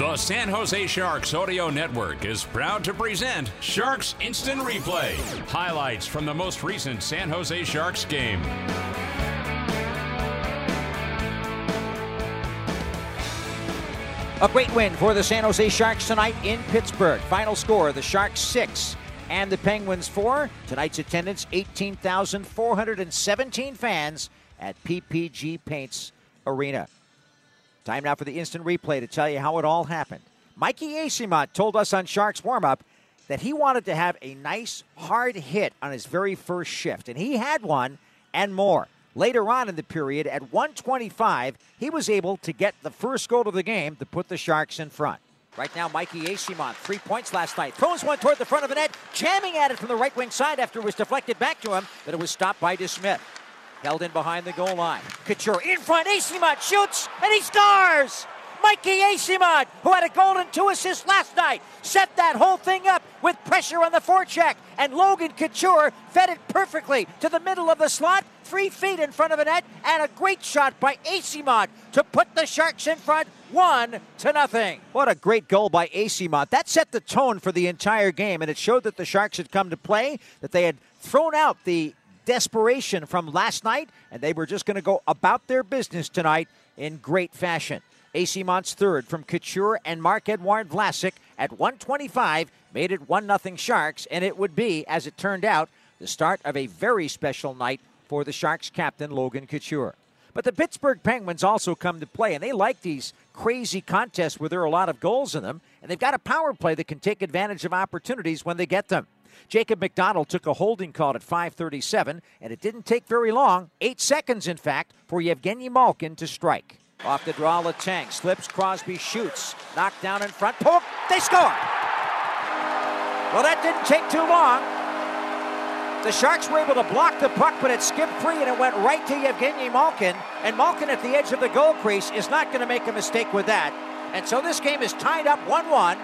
The San Jose Sharks Audio Network is proud to present Sharks Instant Replay. Highlights from the most recent San Jose Sharks game. A great win for the San Jose Sharks tonight in Pittsburgh. Final score the Sharks 6 and the Penguins 4. Tonight's attendance 18,417 fans at PPG Paints Arena. Time now for the instant replay to tell you how it all happened. Mikey Eyssimont told us on Sharks warm up that he wanted to have a nice hard hit on his very first shift, and he had one and more. Later on in the period, at 125, he was able to get the first goal of the game to put the Sharks in front. Right now, Mikey Eyssimont, three points last night. Throws one toward the front of the net, jamming at it from the right wing side after it was deflected back to him, but it was stopped by DeSmith. Held in behind the goal line. Couture in front. Eyssimont shoots, and he scores! Mikey Eyssimont, who had a goal and two assists last night, set that whole thing up with pressure on the forecheck. And Logan Couture fed it perfectly to the middle of the slot, three feet in front of the net, and a great shot by Eyssimont to put the Sharks in front one to nothing. What a great goal by Eyssimont. That set the tone for the entire game, and it showed that the Sharks had come to play, that they had thrown out the desperation from last night, and they were just going to go about their business tonight in great fashion. Eyssimont third from Couture and Marc-Edouard Vlasic at 125 made it 1 0 Sharks, and it would be, as it turned out, the start of a very special night for the Sharks captain, Logan Couture. But the Pittsburgh Penguins also come to play, and they like these crazy contests where there are a lot of goals in them, and they've got a power play that can take advantage of opportunities when they get them. Jacob MacDonald took a holding call at 5:37, and it didn't take very long, eight seconds in fact, for Evgeny Malkin to strike. Off the draw, Letang slips. Crosby shoots, knocked down in front. Poke, they score. Well, that didn't take too long. The Sharks were able to block the puck, but it skipped free and it went right to Evgeny Malkin. And Malkin at the edge of the goal crease is not going to make a mistake with that. And so this game is tied up 1 1.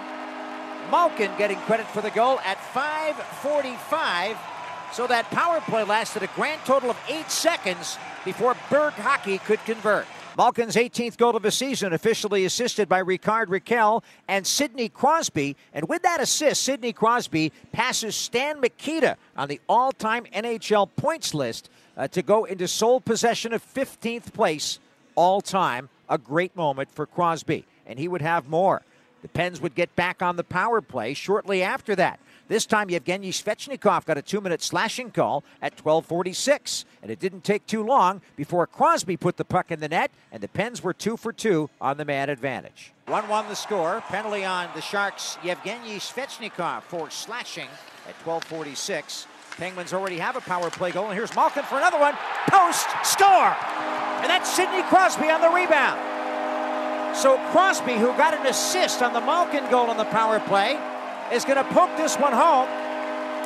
Malkin getting credit for the goal at 5:45. So that power play lasted a grand total of eight seconds before Berg Hockey could convert. Malkin's 18th goal of the season, officially assisted by Rickard Rakell and Sidney Crosby. And with that assist, Sidney Crosby passes Stan Mikita on the all time NHL points list uh, to go into sole possession of 15th place all time. A great moment for Crosby. And he would have more. The Pens would get back on the power play shortly after that. This time, Yevgeny Svechnikov got a two-minute slashing call at 12:46, and it didn't take too long before Crosby put the puck in the net, and the Pens were two for two on the man advantage. 1-1 the score. Penalty on the Sharks. Yevgeny Svechnikov for slashing at 12:46. Penguins already have a power play goal, and here's Malkin for another one. Post score, and that's Sidney Crosby on the rebound. So Crosby, who got an assist on the Malkin goal on the power play, is going to poke this one home.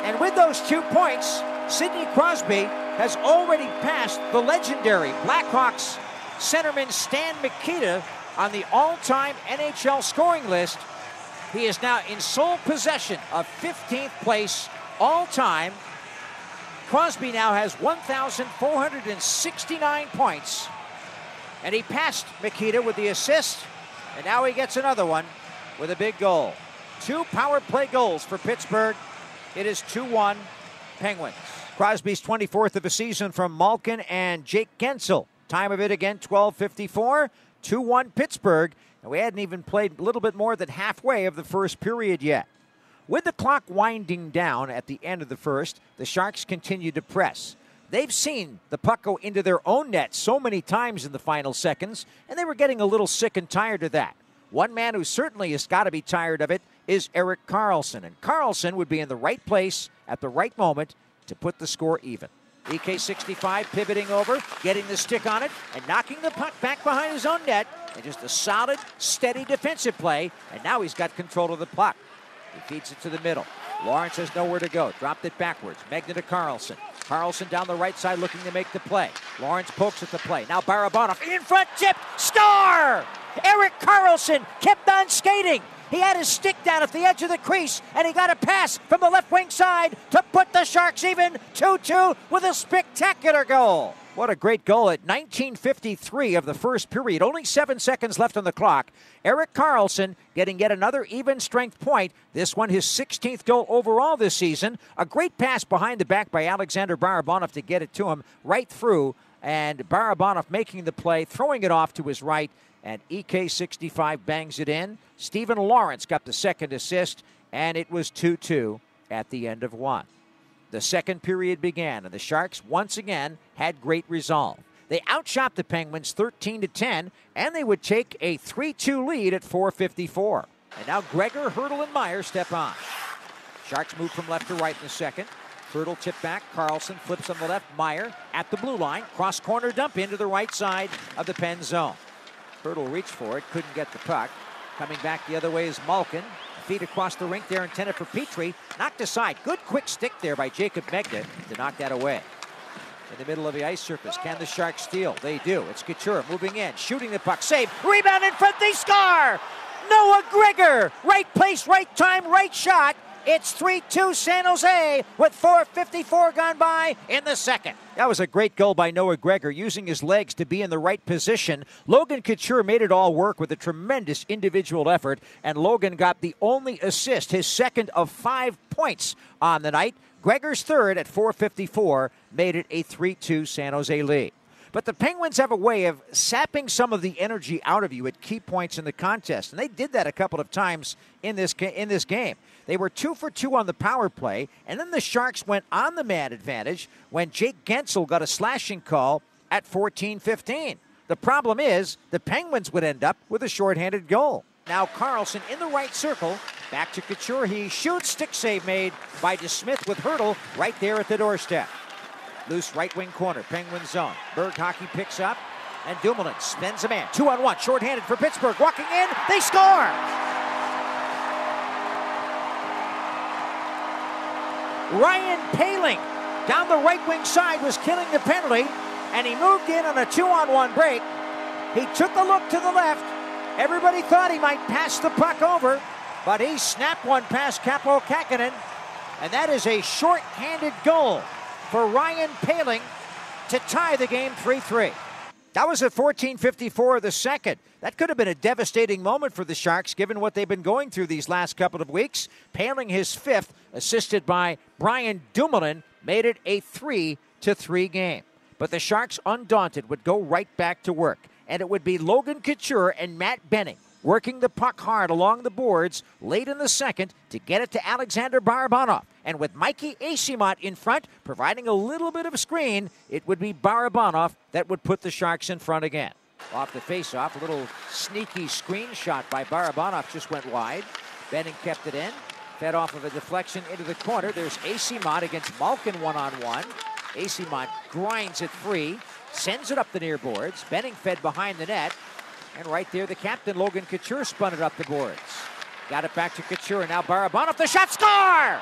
And with those two points, Sidney Crosby has already passed the legendary Blackhawks centerman Stan Mikita on the all time NHL scoring list. He is now in sole possession of 15th place all time. Crosby now has 1,469 points. And he passed Mikita with the assist, and now he gets another one with a big goal. Two power play goals for Pittsburgh. It is 2 1 Penguins. Crosby's 24th of the season from Malkin and Jake Guentzel. Time of it again, 12.54. 2 1 Pittsburgh. And we hadn't even played a little bit more than halfway of the first period yet. With the clock winding down at the end of the first, the Sharks continue to press. They've seen the puck go into their own net so many times in the final seconds, and they were getting a little sick and tired of that. One man who certainly has got to be tired of it is Erik Karlsson, and Karlsson would be in the right place at the right moment to put the score even. EK65 pivoting over, getting the stick on it, and knocking the puck back behind his own net. And just a solid, steady defensive play. And now he's got control of the puck. He feeds it to the middle. Lorentz has nowhere to go. Dropped it backwards. Megna to Karlsson. Karlsson down the right side looking to make the play. Lorentz pokes at the play. Now Barabanov in front, tip, star! Erik Karlsson kept on skating. He had his stick down at the edge of the crease, and he got a pass from the left wing side to put the Sharks even 2 2 with a spectacular goal. What a great goal at 1953 of the first period. Only seven seconds left on the clock. Erik Karlsson getting yet another even strength point. This one, his 16th goal overall this season. A great pass behind the back by Alexander Barabanov to get it to him right through. And Barabanov making the play, throwing it off to his right. And EK65 bangs it in. Steven Lorentz got the second assist. And it was 2 2 at the end of one. The second period began, and the Sharks once again had great resolve. They outshot the Penguins 13 to 10, and they would take a 3-2 lead at 4:54. And now Gregor, Hertl, and Meier step on. Sharks move from left to right in the second. Hertl tip back. Karlsson flips on the left. Meier at the blue line. Cross corner dump into the right side of the pen zone. Hertl reached for it, couldn't get the puck. Coming back the other way is Malkin. Feet across the rink there intended for Petry. Knocked aside. Good quick stick there by Jaycob Megna to knock that away. In the middle of the ice surface, can the Sharks steal? They do. It's Couture moving in, shooting the puck, save, rebound in front, they score! Noah Gregor, right place, right time, right shot. It's 3 2 San Jose with 4.54 gone by in the second. That was a great goal by Noah Gregor, using his legs to be in the right position. Logan Couture made it all work with a tremendous individual effort, and Logan got the only assist, his second of five points on the night. Gregor's third at 4.54 made it a 3 2 San Jose lead. But the Penguins have a way of sapping some of the energy out of you at key points in the contest, and they did that a couple of times in this in this game. They were two for two on the power play, and then the Sharks went on the man advantage when Jake Guentzel got a slashing call at 14-15. The problem is the Penguins would end up with a shorthanded goal. Now Karlsson in the right circle, back to Couture. He shoots, stick save made by DeSmith with Hertl right there at the doorstep. Loose right wing corner, Penguin zone. Berg hockey picks up, and Dumoulin spins a man. Two on one, shorthanded for Pittsburgh. Walking in, they score! Ryan Poehling down the right wing side was killing the penalty, and he moved in on a two on one break. He took a look to the left. Everybody thought he might pass the puck over, but he snapped one past Kaapo Kähkönen, and that is a short-handed goal for Ryan Poehling to tie the game 3 3. That was at 14:54 of the second. That could have been a devastating moment for the Sharks, given what they've been going through these last couple of weeks. Poehling his fifth, assisted by Brian Dumoulin, made it a three to three game. But the Sharks, undaunted, would go right back to work, and it would be Logan Couture and Matt Benning working the puck hard along the boards late in the second to get it to Alexander Barabanov. And with Mikey Eyssimont in front, providing a little bit of a screen, it would be Barabanov that would put the Sharks in front again. Off the faceoff, a little sneaky screenshot by Barabanov just went wide. Benning kept it in, fed off of a deflection into the corner. There's Eyssimont against Malkin one on one. Eyssimont grinds it free, sends it up the near boards. Benning fed behind the net. And right there, the captain, Logan Couture, spun it up the boards. Got it back to Couture. Now Barabanov, the shot, score!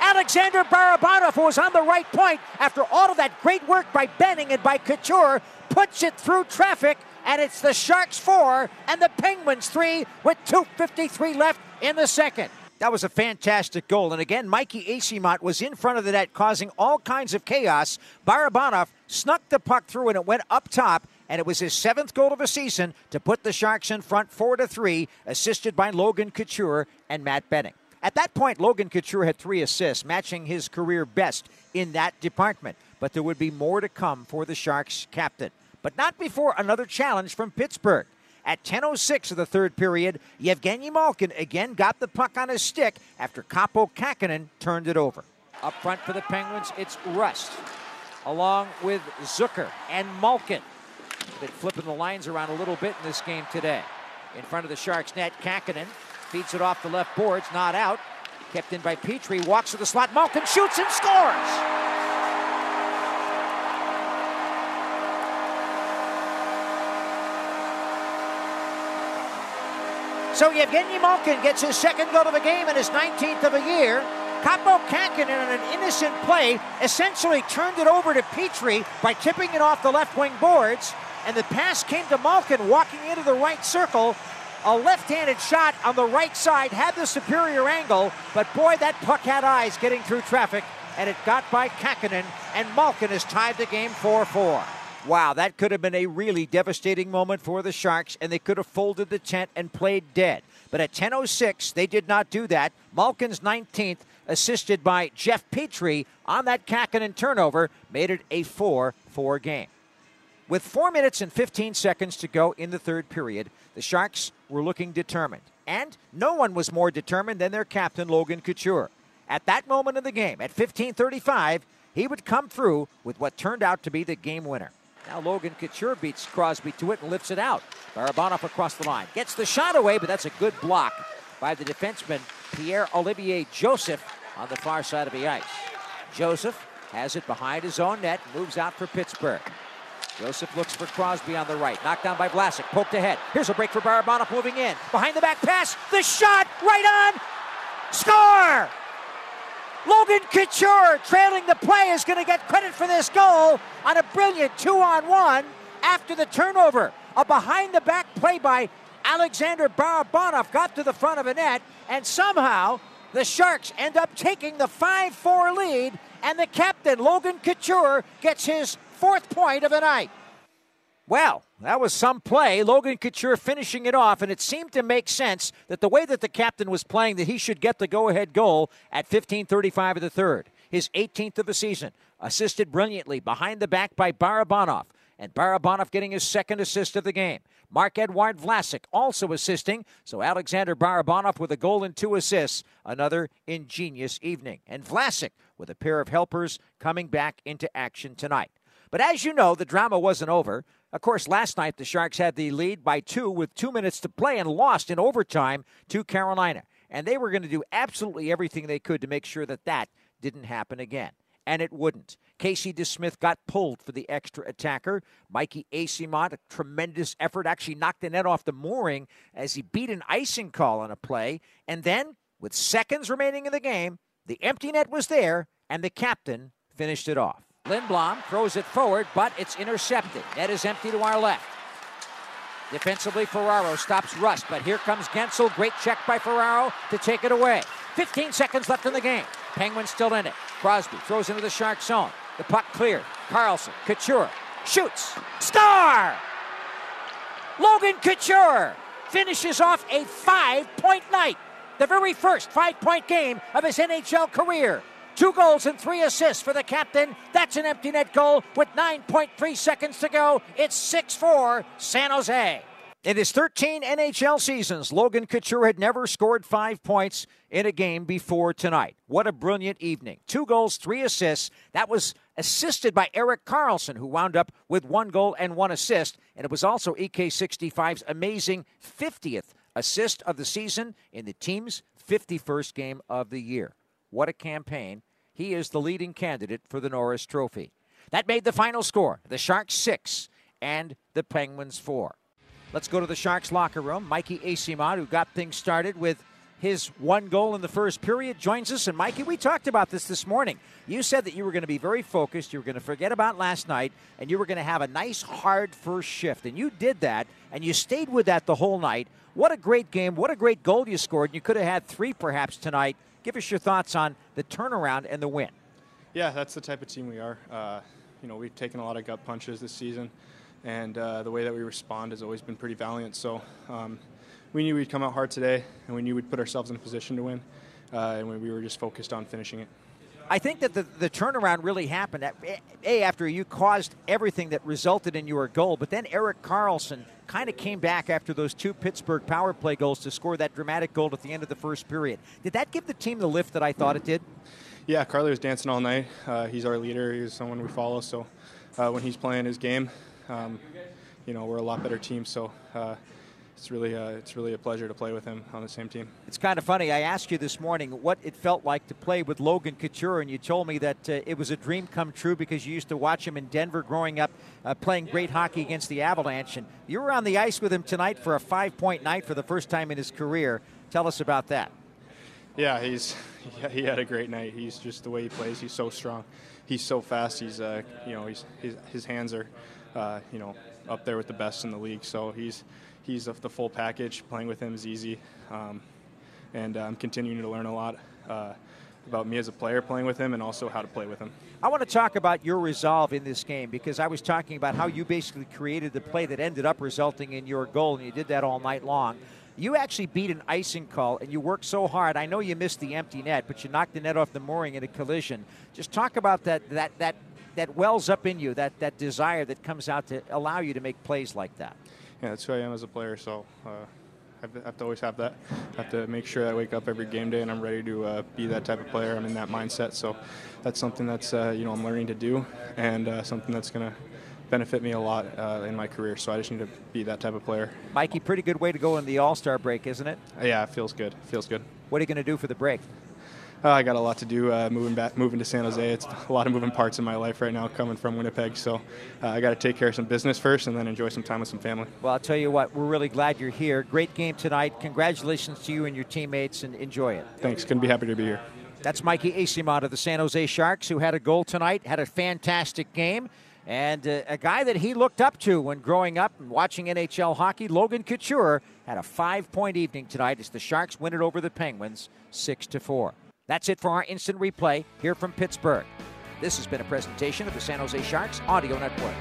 Alexander Barabanov, who was on the right point after all of that great work by Benning and by Couture, puts it through traffic, and it's the Sharks four and the Penguins three with 2.53 left in the second. That was a fantastic goal. And again, Mikey Eyssimont was in front of the net, causing all kinds of chaos. Barabanov snuck the puck through, and it went up top and it was his seventh goal of the season to put the Sharks in front four to three, assisted by Logan Couture and Matt Benning. At that point, Logan Couture had three assists, matching his career best in that department. But there would be more to come for the Sharks captain. But not before another challenge from Pittsburgh. At 10.06 of the third period, Yevgeny Malkin again got the puck on his stick after Kaapo Kähkönen turned it over. Up front for the Penguins, it's Rust, along with Zucker and Malkin been flipping the lines around a little bit in this game today. In front of the Sharks net, Kähkönen feeds it off the left boards, not out. Kept in by Petry, walks to the slot, Malkin shoots and scores! So Yevgeny Malkin gets his second goal of the game and his 19th of the year. Kaapo Kähkönen in an innocent play essentially turned it over to Petry by tipping it off the left wing boards and the pass came to Malkin walking into the right circle. A left-handed shot on the right side had the superior angle, but boy, that puck had eyes getting through traffic, and it got by Kahkonen, and Malkin has tied the game 4-4. Wow, that could have been a really devastating moment for the Sharks, and they could have folded the tent and played dead. But at 10.06, they did not do that. Malkin's 19th assisted by Jeff Petry on that Kahkonen turnover, made it a 4 4 game. With 4 minutes and 15 seconds to go in the third period, the Sharks were looking determined. And no one was more determined than their captain, Logan Couture. At that moment of the game, at 15:35, he would come through with what turned out to be the game winner. Now Logan Couture beats Crosby to it and lifts it out. Barabanov across the line. Gets the shot away, but that's a good block by the defenseman Pierre Olivier Joseph on the far side of the ice. Joseph has it behind his own net, moves out for Pittsburgh. Joseph looks for Crosby on the right. Knocked down by Vlasic. Poked ahead. Here's a break for Barabanov moving in. Behind the back pass. The shot right on. Score! Logan Couture trailing the play is going to get credit for this goal on a brilliant two on one after the turnover. A behind the back play by Alexander Barabanov got to the front of the net, and somehow the Sharks end up taking the 5 4 lead, and the captain, Logan Couture, gets his fourth point of the night. Well, that was some play. Logan Couture finishing it off, and it seemed to make sense that the way that the captain was playing, that he should get the go-ahead goal at 15:35 of the third, his 18th of the season, assisted brilliantly behind the back by Barabanov, and Barabanov getting his second assist of the game. Marc-Edouard Vlasic also assisting, so Alexander Barabanov with a goal and two assists, another ingenious evening, and Vlasic with a pair of helpers coming back into action tonight. But as you know, the drama wasn't over. Of course, last night the Sharks had the lead by two with two minutes to play and lost in overtime to Carolina. And they were going to do absolutely everything they could to make sure that that didn't happen again. And it wouldn't. Casey DeSmith got pulled for the extra attacker. Mikey Eyssimont, a tremendous effort, actually knocked the net off the mooring as he beat an icing call on a play. And then, with seconds remaining in the game, the empty net was there, and the captain finished it off. Lindblom throws it forward, but it's intercepted. Net is empty to our left. Defensively, Ferraro stops Rust, but here comes Guentzel. Great check by Ferraro to take it away. 15 seconds left in the game. Penguins still in it. Crosby throws into the Shark zone. The puck cleared. Karlsson, Couture, shoots. Star! Logan Couture finishes off a five point night. The very first five point game of his NHL career. Two goals and three assists for the captain. That's an empty net goal with 9.3 seconds to go. It's 6 4 San Jose. In his 13 NHL seasons, Logan Couture had never scored five points in a game before tonight. What a brilliant evening. Two goals, three assists. That was assisted by Erik Karlsson, who wound up with one goal and one assist. And it was also EK65's amazing 50th assist of the season in the team's 51st game of the year. What a campaign he is the leading candidate for the Norris Trophy. That made the final score the Sharks 6 and the Penguins 4. Let's go to the Sharks locker room. Mikey Eyssimont, who got things started with his one goal in the first period, joins us. And Mikey, we talked about this this morning. You said that you were going to be very focused, you were going to forget about last night, and you were going to have a nice, hard first shift. And you did that, and you stayed with that the whole night. What a great game. What a great goal you scored. You could have had three perhaps tonight Give us your thoughts on the turnaround and the win. Yeah, that's the type of team we are. Uh, you know, we've taken a lot of gut punches this season, and uh, the way that we respond has always been pretty valiant. So um, we knew we'd come out hard today, and we knew we'd put ourselves in a position to win, uh, and we were just focused on finishing it. I think that the, the turnaround really happened. At, a, after you caused everything that resulted in your goal, but then Erik Karlsson kind of came back after those two Pittsburgh power play goals to score that dramatic goal at the end of the first period. Did that give the team the lift that I thought it did? Yeah, Carly was dancing all night. Uh, he's our leader. He's someone we follow. So uh, when he's playing his game, um, you know, we're a lot better team. So uh, it's really uh, it's really a pleasure to play with him on the same team. It's kind of funny. I asked you this morning what it felt like to play with Logan Couture, and you told me that uh, it was a dream come true because you used to watch him in Denver growing up, uh, playing great hockey against the Avalanche. And you were on the ice with him tonight for a five-point night for the first time in his career. Tell us about that. Yeah, he's he had a great night. He's just the way he plays. He's so strong. He's so fast. He's uh, you know he's his, his hands are uh, you know up there with the best in the league. So he's he's of the full package. Playing with him is easy, um, and I'm continuing to learn a lot uh, about me as a player playing with him, and also how to play with him. I want to talk about your resolve in this game because I was talking about how you basically created the play that ended up resulting in your goal, and you did that all night long. You actually beat an icing call, and you worked so hard. I know you missed the empty net, but you knocked the net off the mooring in a collision. Just talk about that that that that wells up in you, that that desire that comes out to allow you to make plays like that yeah, that's who I am as a player. So uh, I have to always have that. I have to make sure that I wake up every game day and I'm ready to uh, be that type of player. I'm in that mindset. So that's something that's uh, you know I'm learning to do, and uh, something that's going to benefit me a lot uh, in my career. So I just need to be that type of player. Mikey, pretty good way to go in the All Star break, isn't it? Yeah, it feels good. It feels good. What are you going to do for the break? Uh, I got a lot to do uh, moving back, moving to San Jose. It's a lot of moving parts in my life right now, coming from Winnipeg. So uh, I got to take care of some business first, and then enjoy some time with some family. Well, I'll tell you what, we're really glad you're here. Great game tonight. Congratulations to you and your teammates, and enjoy it. Thanks. Couldn't be happy to be here. That's Mikey Eyssimont of the San Jose Sharks, who had a goal tonight, had a fantastic game. And uh, a guy that he looked up to when growing up and watching NHL hockey, Logan Couture, had a five-point evening tonight as the Sharks win it over the Penguins, six to four. That's it for our instant replay here from Pittsburgh. This has been a presentation of the San Jose Sharks Audio Network.